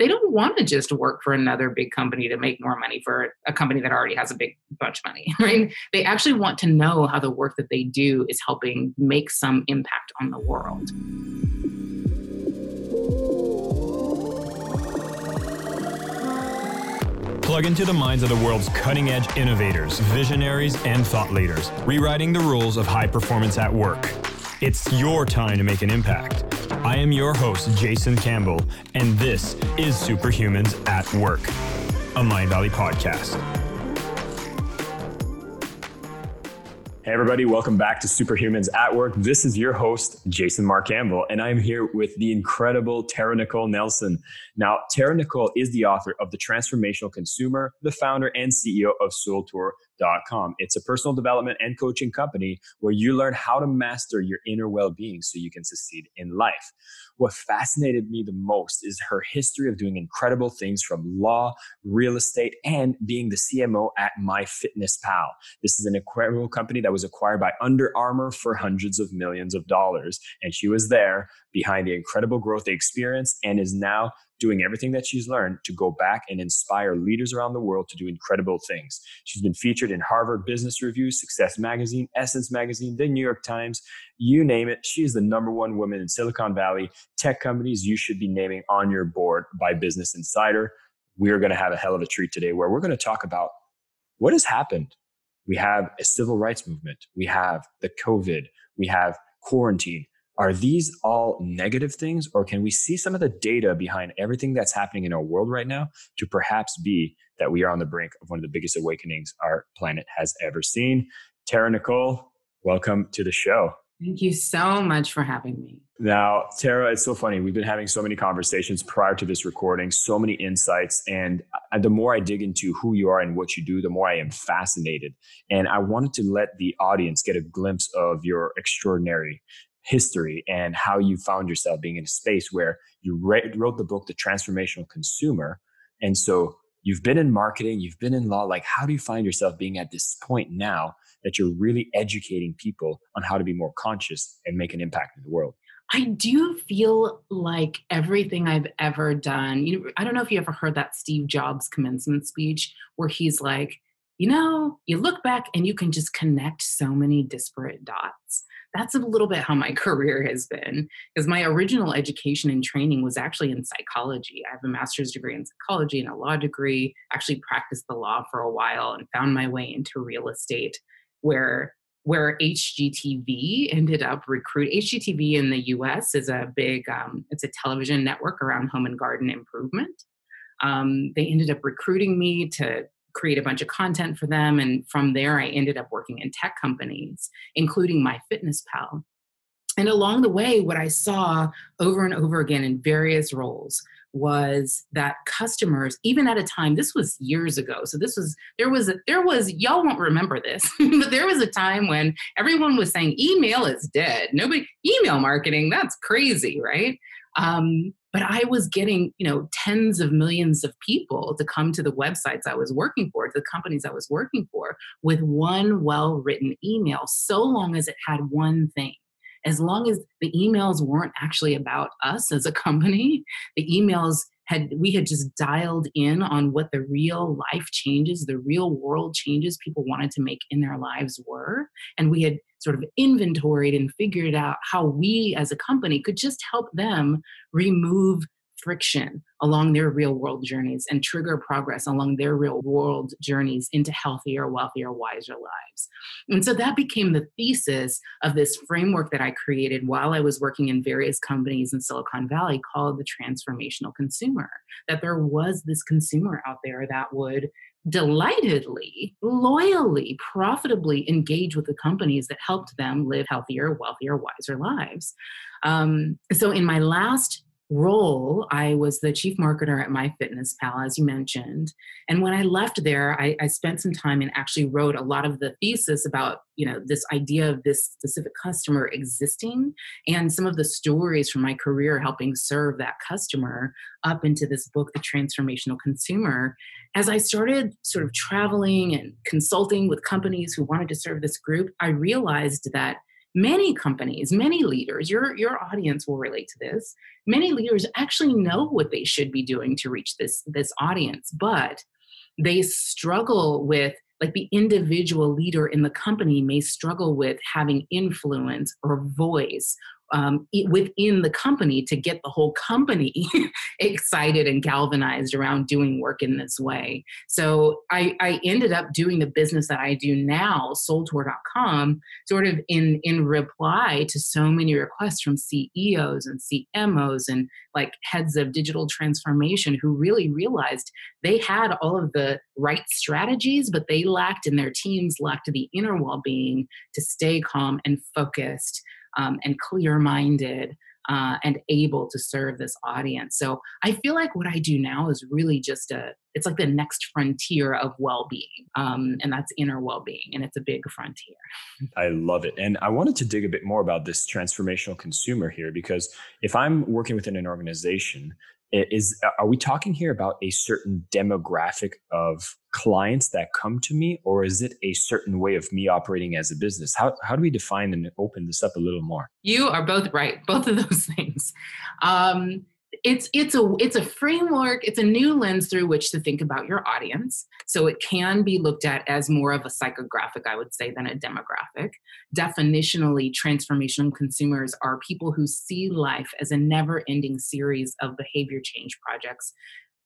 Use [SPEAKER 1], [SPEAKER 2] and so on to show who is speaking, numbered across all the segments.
[SPEAKER 1] they don't want to just work for another big company to make more money for a company that already has a big bunch of money, right? They actually want to know how the work that they do is helping make some impact on the world.
[SPEAKER 2] Plug into the minds of the world's cutting edge innovators, visionaries, and thought leaders, rewriting the rules of high performance at work. It's your time to make an impact. I am your host, Jason Campbell, and this is Superhumans at Work, a Mindvalley podcast.
[SPEAKER 3] Hey, everybody, welcome back to Superhumans at Work. This is your host, Jason Mark Campbell, and I'm here with the incredible Tara Nicole Nelson. Now, Tara Nicole is the author of The Transformational Consumer, the founder and CEO of It's a personal development and coaching company where you learn how to master your inner well being so you can succeed in life. What fascinated me the most is her history of doing incredible things from law, real estate, and being the CMO at MyFitnessPal. This is an incredible company that was acquired by Under Armour for hundreds of millions of dollars. And she was there behind the incredible growth they experienced and is now doing everything that she's learned to go back and inspire leaders around the world to do incredible things. She's been featured in Harvard Business Review, Success Magazine, Essence Magazine, the New York Times, you name it. She is the number one woman in Silicon Valley. Tech companies you should be naming on your board by Business Insider. We are going to have a hell of a treat today where we're going to talk about what has happened. We have a civil rights movement. We have the COVID. We have quarantine. Are these all negative things, or can we see some of the data behind everything that's happening in our world right now to perhaps be that we are on the brink of one of the biggest awakenings our planet has ever seen? Tara Nicole, welcome to the show.
[SPEAKER 1] Thank you so much for having me.
[SPEAKER 3] Now, Tara, it's so funny. We've been having so many conversations prior to this recording, so many insights. And uh, the more I dig into who you are and what you do, the more I am fascinated. And I wanted to let the audience get a glimpse of your extraordinary history and how you found yourself being in a space where you re- wrote the book, The Transformational Consumer. And so you've been in marketing, you've been in law. Like, how do you find yourself being at this point now that you're really educating people on how to be more conscious and make an impact in the world?
[SPEAKER 1] I do feel like everything I've ever done, you know, I don't know if you ever heard that Steve Jobs commencement speech where he's like, you know, you look back and you can just connect so many disparate dots that's a little bit how my career has been because my original education and training was actually in psychology i have a master's degree in psychology and a law degree actually practiced the law for a while and found my way into real estate where where HGTV ended up recruit HGTV in the U.S. is a big um, it's a television network around home and garden improvement. Um, they ended up recruiting me to create a bunch of content for them. And from there, I ended up working in tech companies, including MyFitnessPal. And along the way, what I saw over and over again in various roles was that customers, even at a time, this was years ago. So this was there was a, there was y'all won't remember this, but there was a time when everyone was saying email is dead. Nobody email marketing that's crazy, right? Um, but I was getting, you know, tens of millions of people to come to the websites I was working for, to the companies I was working for, with one well written email, so long as it had one thing. As long as the emails weren't actually about us as a company, the emails had we had just dialed in on what the real life changes, the real world changes people wanted to make in their lives were. And we had sort of inventoried and figured out how we as a company could just help them remove friction along their real world journeys and trigger progress along their real world journeys into healthier, wealthier, wiser lives. And so that became the thesis of this framework that I created while I was working in various companies in Silicon Valley called the transformational consumer. That there was this consumer out there that would delightedly, loyally, profitably engage with the companies that helped them live healthier, wealthier, wiser lives. Um, so, in my last role, I was the chief marketer at MyFitnessPal, as you mentioned. And when I left there, I, I, spent some time and actually wrote a lot of the thesis about, you know, this idea of this specific customer existing and some of the stories from my career helping serve that customer up into this book, The Transformational Consumer. As I started sort of traveling and consulting with companies who wanted to serve this group, I realized that many companies, many leaders, your, your audience will relate to this. Many leaders actually know what they should be doing to reach this, this audience, but they struggle with like the individual leader in the company may struggle with having influence or voice um, within the company to get the whole company excited and galvanized around doing work in this way. So I, I ended up doing the business that I do now, soultour.com, sort of in, in reply to so many requests from CEOs and CMOs and like heads of digital transformation who really realized they had all of the right strategies, but they lacked in their teams, lacked the inner well being to stay calm and focused um, and clear minded uh, and able to serve this audience. So I feel like what I do now is really just a, it's like the next frontier of well being, um, and that's inner well being, and it's a big frontier.
[SPEAKER 3] I love it. And I wanted to dig a bit more about this transformational consumer here because if I'm working within an organization, is are we talking here about a certain demographic of clients that come to me or is it a certain way of me operating as a business? How, how do we define and open this up a little more?
[SPEAKER 1] You are both right. Both of those things. Um, it's it's a it's a framework it's a new lens through which to think about your audience. So it can be looked at as more of a psychographic i would say than a demographic. Definitionally transformational consumers are people who see life as a never ending series of behavior change projects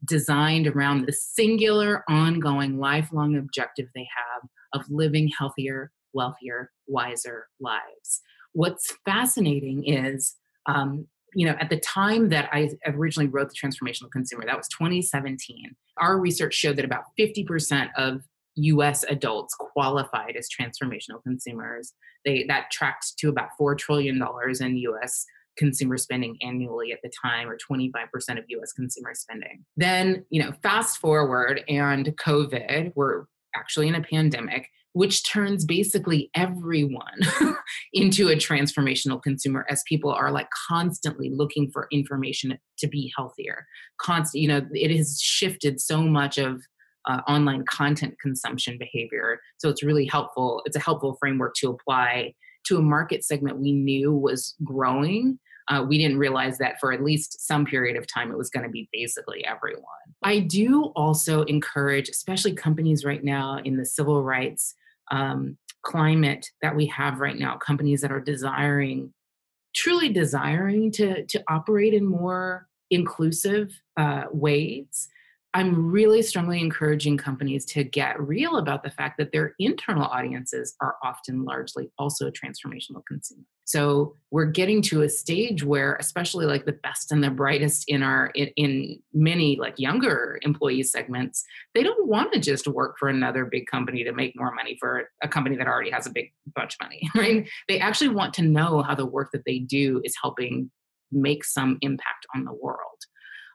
[SPEAKER 1] designed around the singular ongoing lifelong objective they have of living healthier wealthier wiser lives. What's fascinating is um, you know, at the time that I originally wrote The Transformational Consumer, that was 2017, our research showed that about 50% of US adults qualified as transformational consumers. They that tracked to about $4 trillion in US consumer spending annually at the time or 25% of US consumer spending. Then, you know, fast forward and COVID, we're actually in a pandemic which turns basically everyone into a transformational consumer as people are like constantly looking for information to be healthier. Constant you know it has shifted so much of uh, online content consumption behavior. So it's really helpful it's a helpful framework to apply to a market segment we knew was growing. Uh, we didn't realize that for at least some period of time it was going to be basically everyone. I do also encourage especially companies right now in the civil rights um, climate that we have right now companies that are desiring truly desiring to to operate in more inclusive uh, ways I'm really strongly encouraging companies to get real about the fact that their internal audiences are often largely also a transformational consumers. So we're getting to a stage where, especially like the best and the brightest in our in, in many like younger employee segments, they don't want to just work for another big company to make more money for a company that already has a big bunch of money, right? They actually want to know how the work that they do is helping make some impact on the world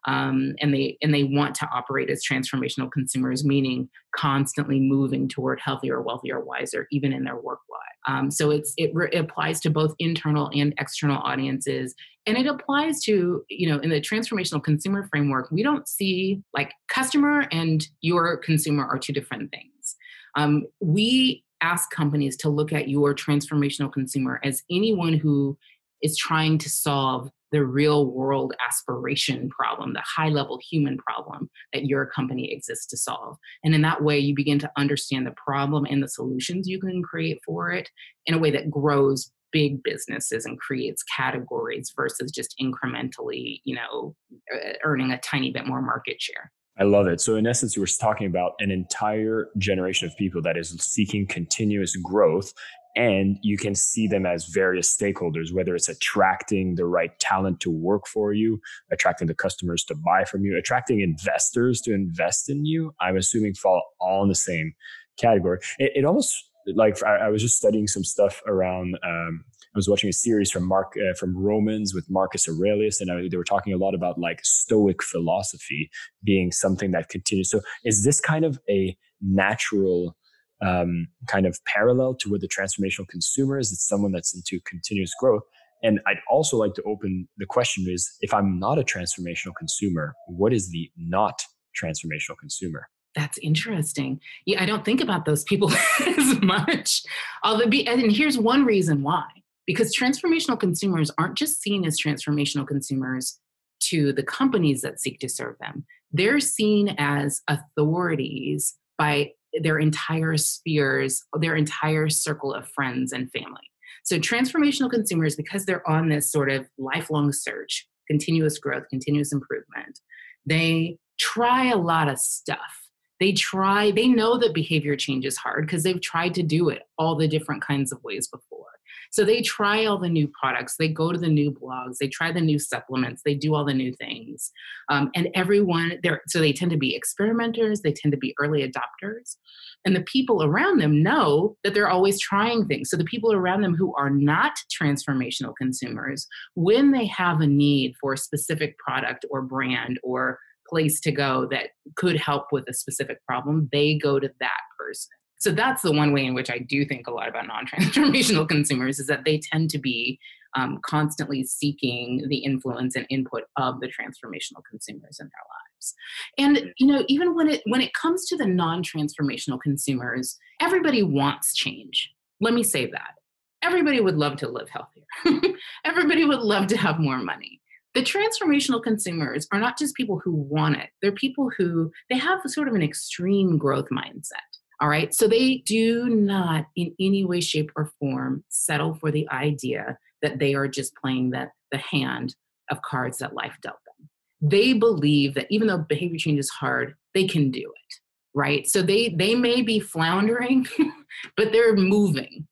[SPEAKER 1] um, and they and they want to operate as transformational consumers, meaning constantly moving toward healthier, wealthier, wiser, even in their work life. Um, so it's it, re- it applies to both internal and external audiences, and it applies to you know in the transformational consumer framework. We don't see like customer and your consumer are two different things. Um, we ask companies to look at your transformational consumer as anyone who is trying to solve the real world aspiration problem, the high level human problem that your company exists to solve. And in that way, you begin to understand the problem and the solutions you can create for it in a way that grows big businesses and creates categories versus just incrementally, you know, uh, earning a tiny bit more market share.
[SPEAKER 3] I love it. So, in essence, you were talking about an entire generation of people that is seeking continuous growth and you can see them as various stakeholders whether it's attracting the right talent to work for you attracting the customers to buy from you attracting investors to invest in you i'm assuming fall all in the same category it, it almost like I, I, was just studying some stuff around um, I was watching a series from Mark uh, from Romans with Marcus Aurelius, and I, they were talking a lot about like Stoic philosophy being something that continues. So, is this kind of a natural um, kind of parallel to what the transformational consumer is. It's someone that's into continuous growth. And I'd also like to open the question is if I'm not a transformational consumer, what is the not transformational consumer?
[SPEAKER 1] That's interesting. Yeah, I don't think about those people as much. Although, and here's one reason why because transformational consumers aren't just seen as transformational consumers to the companies that seek to serve them, they're seen as authorities by their entire spheres, their entire circle of friends and family. So, transformational consumers, because they're on this sort of lifelong search, continuous growth, continuous improvement, they try a lot of stuff they try they know that behavior change is hard because they've tried to do it all the different kinds of ways before so they try all the new products. They go to the new blogs. They try the new supplements. They do all the new things. Um, and everyone there so they tend to be experimenters. They tend to be early adopters. And the people around them know that they're always trying things. So the people around them who are not transformational consumers when they have a need for a specific product or brand or place to go that could help with a specific problem, they go to that person. So that's the one way in which I do think a lot about non transformational consumers is that they tend to be um, constantly seeking the influence and input of the transformational consumers in their lives. And you know, even when it when it comes to the non transformational consumers, everybody wants change. Let me say that. Everybody would love to live healthier. everybody would love to have more money the transformational consumers are not just people who want it they're people who they have sort of an extreme growth mindset all right? So they do not in any way shape or form settle for the idea that they are just playing the, the hand of cards that life dealt them. They believe that even though behavior change is hard they can do it right? So they they may be floundering but they're moving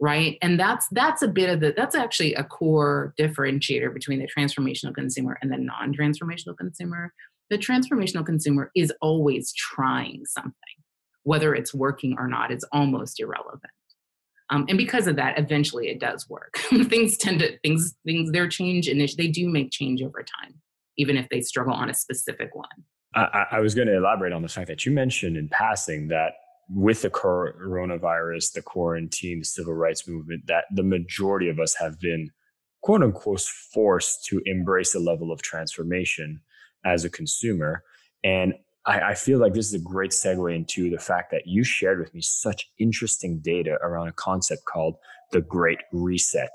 [SPEAKER 1] right? And that's that's a bit of the that's actually a core differentiator between the transformational consumer and the non-transformational consumer. The transformational consumer is always trying something whether it's working or not is almost irrelevant. Um, and because of that eventually it does work. Things tend to things things their change initially they do make change over time even if they struggle on a specific one.
[SPEAKER 3] I, I was going to elaborate on the fact that you mentioned in passing that with the coronavirus, the quarantine, the civil rights movement, that the majority of us have been quote unquote forced to embrace a level of transformation as a consumer. And I, I, feel like this is a great segue into the fact that you shared with me such interesting data around a concept called the Great Reset.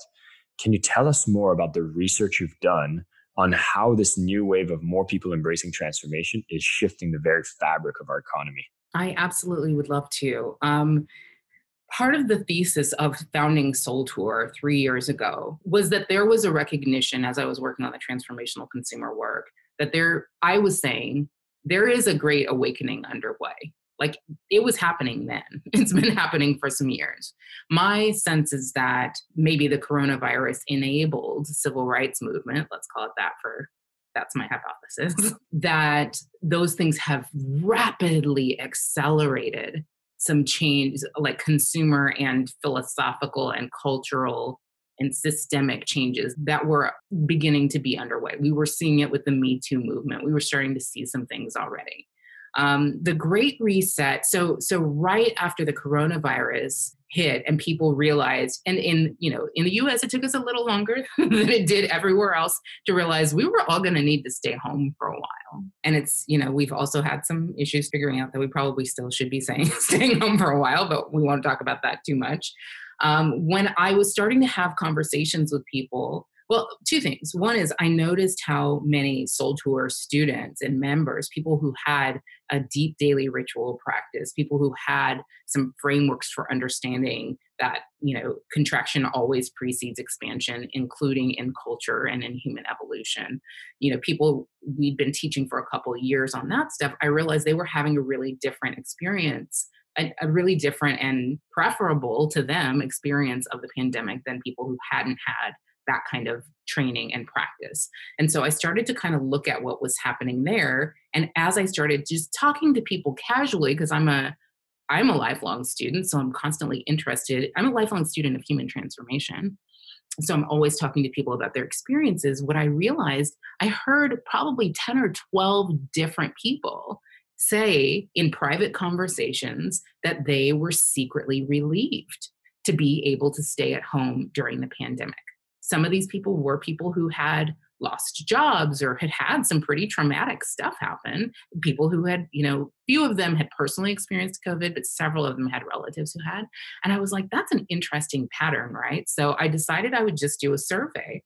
[SPEAKER 3] Can you tell us more about the research you've done on how this new wave of more people embracing transformation is shifting the very fabric of our economy?
[SPEAKER 1] I absolutely would love to. Um, part of the thesis of founding Soul Tour three years ago was that there was a recognition as I was working on the transformational consumer work that there, I was saying, there is a great awakening underway. Like it was happening then. It's been happening for some years. My sense is that maybe the coronavirus enabled civil rights movement, let's call it that for that's my hypothesis, that those things have rapidly accelerated some change, like consumer and philosophical and cultural and systemic changes that were beginning to be underway. We were seeing it with the Me Too movement. We were starting to see some things already. Um, the Great Reset. So, so right after the coronavirus hit, and people realized, and in you know, in the U.S., it took us a little longer than it did everywhere else to realize we were all going to need to stay home for a while. And it's you know, we've also had some issues figuring out that we probably still should be saying staying home for a while, but we won't talk about that too much. Um, when I was starting to have conversations with people well, two things. One is I noticed how many Soul Tour students and members, people who had a deep daily ritual practice, people who had some frameworks for understanding that, you know, contraction always precedes expansion, including in culture and in human evolution. You know, people we'd been teaching for a couple years on that stuff, I realized they were having a really different experience a, a, really different and preferable to them experience of the pandemic than people who hadn't had that kind of training and practice. And so I started to kind of look at what was happening there. And as I started just talking to people casually, because I'm a I'm a lifelong student, so I'm constantly interested. I'm a lifelong student of human transformation. So I'm always talking to people about their experiences. What I realized, I heard probably 10 or 12 different people say in private conversations that they were secretly relieved to be able to stay at home during the pandemic some of these people were people who had lost jobs or had had some pretty traumatic stuff happen. People who had, you know, few of them had personally experienced COVID, but several of them had relatives who had. And I was like, that's an interesting pattern, right? So I decided I would just do a survey.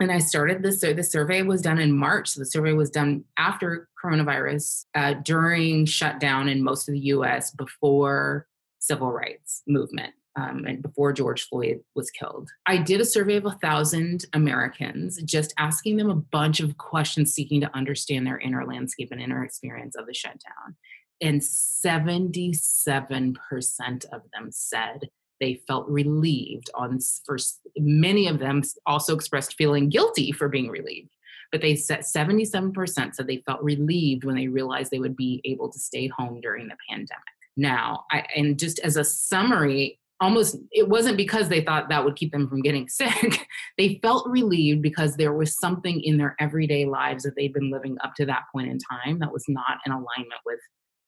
[SPEAKER 1] And I started this. So the survey was done in March. So the survey was done after coronavirus, uh, during shutdown in most of the US, before civil rights movement um, and before George Floyd was killed. I did a survey of a thousand Americans, just asking them a bunch of questions, seeking to understand their inner landscape and inner experience of the shutdown. And 77% of them said they felt relieved on first many of them also expressed feeling guilty for being relieved. But they said 77% said they felt relieved when they realized they would be able to stay home during the pandemic. Now I, and just as a summary almost it wasn't because they thought that would keep them from getting sick. They felt relieved because there was something in their everyday lives that they'd been living up to that point in time that was not in alignment with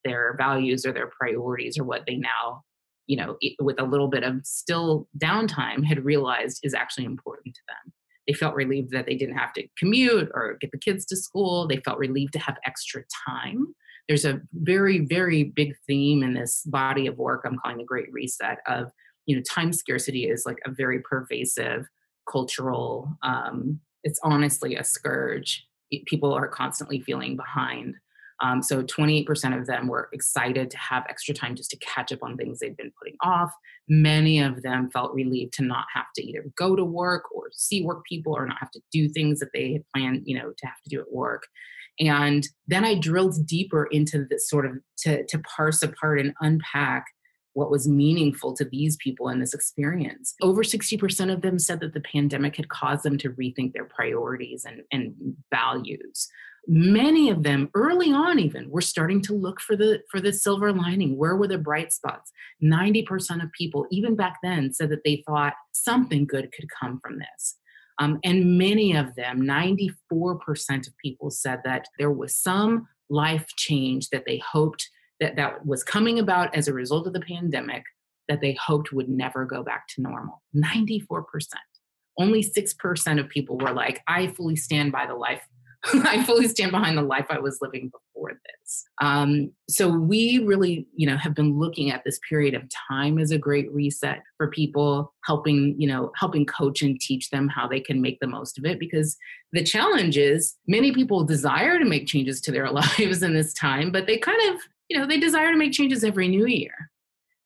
[SPEAKER 1] their values or their priorities or what they now you know with a little bit of still downtime had realized is actually important to them. They felt relieved that they didn't have to commute or get the kids to school. They felt relieved to have extra time. There's a very very big theme in this body of work i'm calling the great reset of you know time scarcity is like a very pervasive cultural um, it's honestly a scourge. People are constantly feeling behind um, so 28% of them were excited to have extra time just to catch up on things they'd been putting off. Many of them felt relieved to not have to either go to work or see work people or not have to do things that they had planned, you know, to have to do at work. And then I drilled deeper into this sort of to, to parse apart and unpack what was meaningful to these people in this experience. Over 60% of them said that the pandemic had caused them to rethink their priorities and, and values. Many of them early on even were starting to look for the for the silver lining. Where were the bright spots? 90% of people, even back then, said that they thought something good could come from this. Um, and many of them, 94% of people said that there was some life change that they hoped that that was coming about as a result of the pandemic that they hoped would never go back to normal. 94%. Only 6% of people were like, I fully stand by the life I fully stand behind the life I was living before this. Um, so we really, you know, have been looking at this period of time as a great reset for people, helping, you know, helping coach and teach them how they can make the most of it. Because the challenge is many people desire to make changes to their lives in this time, but they kind of, you know, they desire to make changes every new year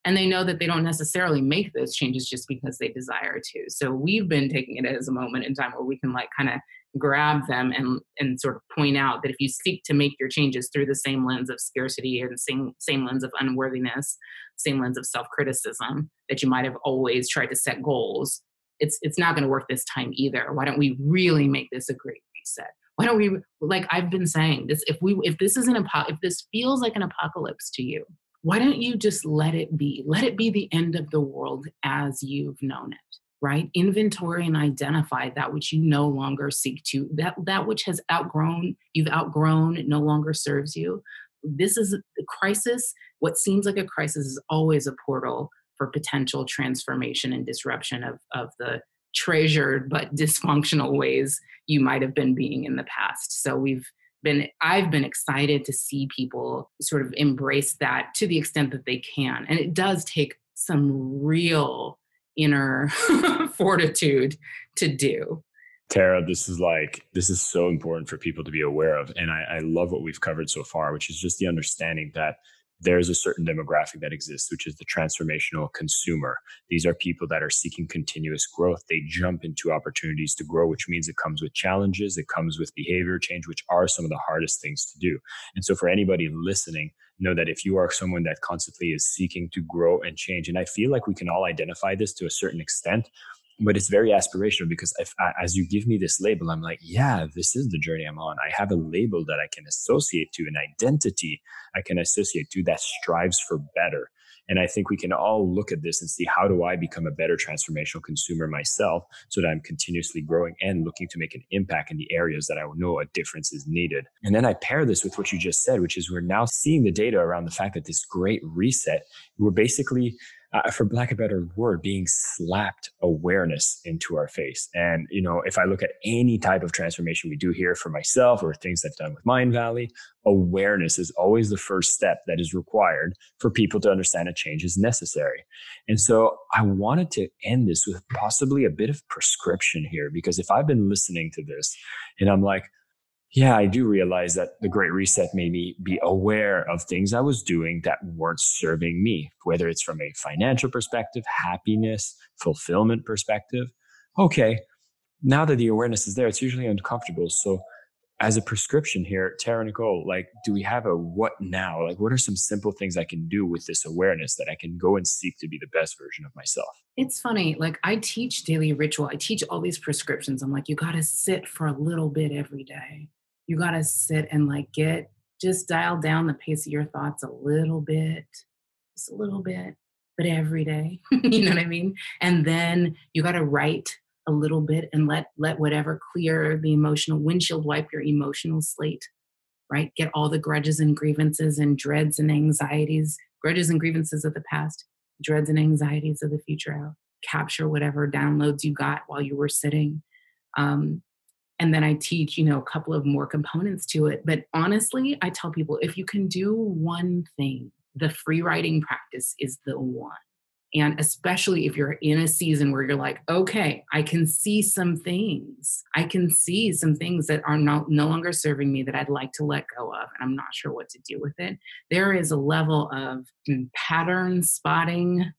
[SPEAKER 1] and they know that they don't necessarily make those changes just because they desire to so we've been taking it as a moment in time where we can like kind of grab them and and sort of point out that if you seek to make your changes through the same lens of scarcity and same same lens of unworthiness same lens of self-criticism that you might have always tried to set goals it's it's not going to work this time either. Why don't we really make this a great reset? Why don't we like i've been saying this if we if this is an if this feels like an apocalypse to you why don't you just let it be? Let it be the end of the world as you've known it right? Inventory and identify that which you no longer seek to that that which has outgrown you've outgrown no longer serves you. This is a crisis what seems like a crisis is always a portal for potential transformation and disruption of of the treasured but dysfunctional ways you might have been being in the past. So we've been i've been excited to see people sort of embrace that to the extent that they can and it does take some real inner fortitude to do.
[SPEAKER 3] Tara, this is like, this is so important for people to be aware of. And I, I love what we've covered so far, which is just the understanding that there's a certain demographic that exists, which is the transformational consumer. These are people that are seeking continuous growth. They jump into opportunities to grow, which means it comes with challenges, it comes with behavior change, which are some of the hardest things to do. And so, for anybody listening, know that if you are someone that constantly is seeking to grow and change, and I feel like we can all identify this to a certain extent, but it's very aspirational because if as you give me this label i'm like yeah this is the journey i'm on. I have a label that i can associate to an identity i can associate to that strives for better. And i think we can all look at this and see how do i become a better transformational consumer myself so that i'm continuously growing and looking to make an impact in the areas that i know a difference is needed? And then i pair this with what you just said which is we're now seeing the data around the fact that this great reset we're basically uh, for lack of a better word, being slapped awareness into our face. And, you know, if I look at any type of transformation we do here for myself or things I've done with Mindvalley, awareness is always the first step that is required for people to understand a change is necessary. And so I wanted to end this with possibly a bit of prescription here, because if I've been listening to this and I'm like, yeah, I do realize that the Great Reset made me be aware of things I was doing that weren't serving me, whether it's from a financial perspective, happiness, fulfillment perspective. Okay, now that the awareness is there, it's usually uncomfortable. So, as a prescription here, Tara Nicole, like, do we have a what now? Like, what are some simple things I can do with this awareness that I can go and seek to be the best version of myself?
[SPEAKER 1] It's funny. Like, I teach daily ritual, I teach all these prescriptions. I'm like, you got to sit for a little bit every day you got to sit and like get just dial down the pace of your thoughts a little bit, just a little bit, but every day. you know what I mean? And then you got to write a little bit and let let whatever clear the emotional windshield wipe your emotional slate right get all the grudges and grievances and dreads and anxieties grudges and grievances of the past dreads and anxieties of the future out capture whatever downloads you got while you were sitting um, and then I teach, you know, a couple of more components to it. But honestly, I tell people if you can do one thing, the free writing practice is the one. And especially if you're in a season where you're like, okay, I can see some things. I can see some things that are not, no longer serving me that I'd like to let go of, and I'm not sure what to do with it. There is a level of mm, pattern spotting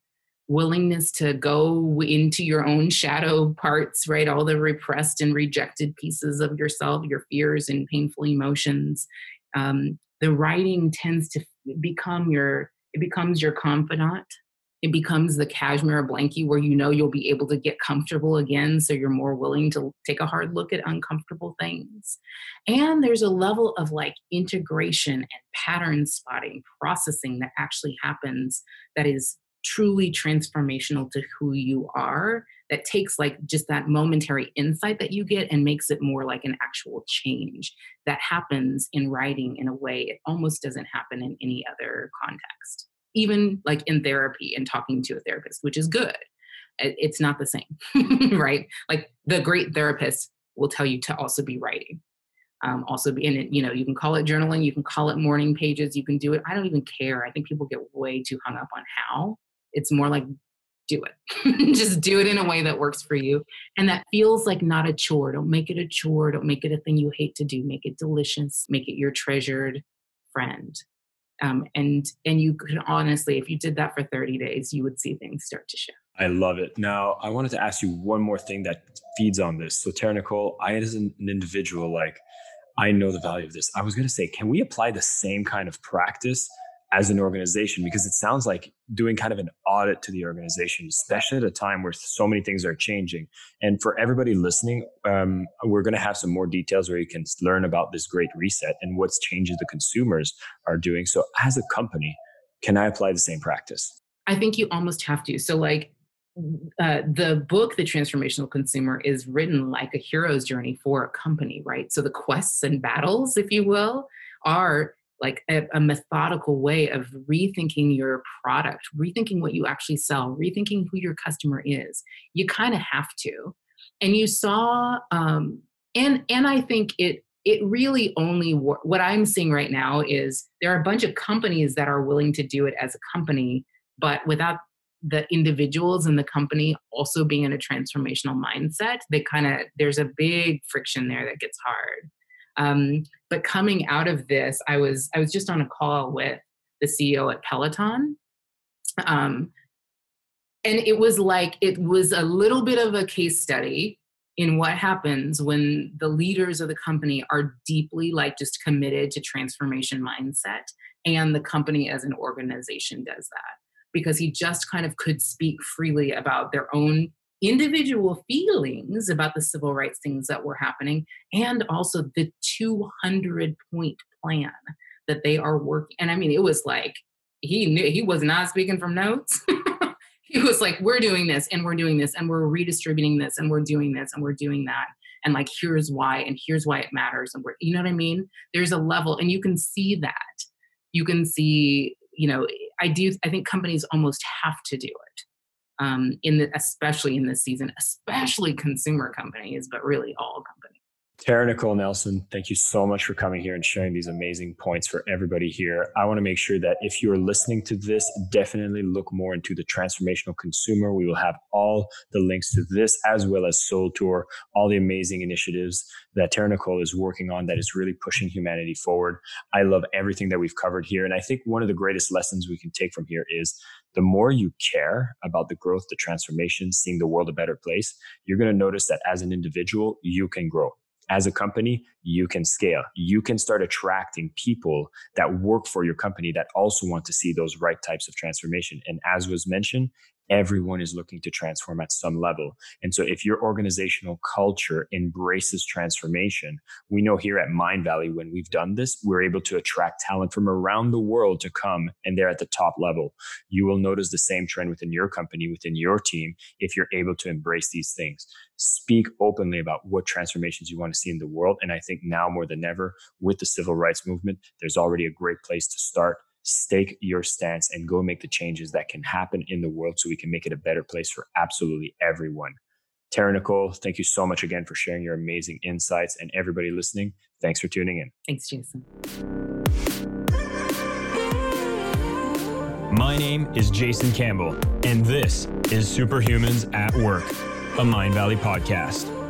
[SPEAKER 1] willingness to go into your own shadow parts, right? All the repressed and rejected pieces of yourself, your fears and painful emotions. Um, the writing tends to become your it becomes your confidant it becomes the cashmere blankie where you know you'll be able to get comfortable again so you're more willing to take a hard look at uncomfortable things and there's a level of like integration and pattern spotting processing that actually happens that is truly transformational to who you are that takes like just that momentary insight that you get and makes it more like an actual change that happens in writing in a way it almost doesn't happen in any other context even like in therapy and talking to a therapist which is good. It's not the same right? Like the great therapist will tell you to also be writing um, also be in it you know you can call it journaling you can call it morning pages you can do it. I don't even care. I think people get way too hung up on how it's more like do it. just do it in a way that works for you and that feels like not a chore. Don't make it a chore. Don't make it a thing you hate to do. Make it delicious. Make it your treasured friend. Um, and and you could honestly, if you did that for 30 days, you would see things start to shift.
[SPEAKER 3] I love it. Now, I wanted to ask you one more thing that feeds on this. So, Tara Nicole, I as an individual, like I know the value of this. I was going to say, can we apply the same kind of practice as an organization because it sounds like doing kind of an audit to the organization especially at a time where so many things are changing. And for everybody listening um, we're going to have some more details where you can learn about this great reset and what's changes the consumers are doing. So as a company can i apply the same practice?
[SPEAKER 1] I think you almost have to. So like uh, the book the transformational consumer is written like a hero's journey for a company right? So the quests and battles if you will are like a, a, methodical way of rethinking your product, rethinking what you actually sell, rethinking who your customer is. You kind of have to. And you saw, um, and and I think it it really only what I'm seeing right now is there are a bunch of companies that are willing to do it as a company, but without the individuals in the company also being in a transformational mindset, they kind of there's a big friction there that gets hard. Um, but coming out of this, I was I was just on a call with the CEO at Peloton. Um, and it was like it was a little bit of a case study in what happens when the leaders of the company are deeply like just committed to transformation mindset and the company as an organization does that because he just kind of could speak freely about their own individual feelings about the civil rights things that were happening and also the 200 point plan that they are working and i mean it was like he knew he was not speaking from notes he was like we're doing this and we're doing this and we're redistributing this and we're doing this and we're doing that and like here's why and here's why it matters and we're you know what i mean there's a level and you can see that you can see you know I do. I think companies almost have to do it. Um, in the, especially in this season, especially consumer companies, but really all companies.
[SPEAKER 3] Tara Nicole Nelson, thank you so much for coming here and sharing these amazing points for everybody here. I want to make sure that if you're listening to this, definitely look more into the transformational consumer. We will have all the links to this as well as Soul Tour, all the amazing initiatives that Tara Nicole is working on that is really pushing humanity forward. I love everything that we've covered here. And I think one of the greatest lessons we can take from here is the more you care about the growth, the transformation, seeing the world a better place, you're going to notice that as an individual, you can grow as a company, you can scale. You can start attracting people that work for your company that also want to see those right types of transformation. And as was mentioned, everyone is looking to transform at some level. And so if your organizational culture embraces transformation, we know here at Mindvalley, when we've done this, we're able to attract talent from around the world to come and they're at the top level. You will notice the same trend within your company, within your team, if you're able to embrace these things. Speak openly about what transformations you want to see in the world. And I think now more than ever, with the civil rights movement, there's already a great place to start stake your stance and go make the changes that can happen in the world so we can make it a better place for absolutely everyone. Tara Nicole, thank you so much again for sharing your amazing insights and everybody listening. Thanks for tuning in.
[SPEAKER 1] Thanks, Jason.
[SPEAKER 2] My name is Jason Campbell, and this is Superhumans at Work, a Mindvalley podcast.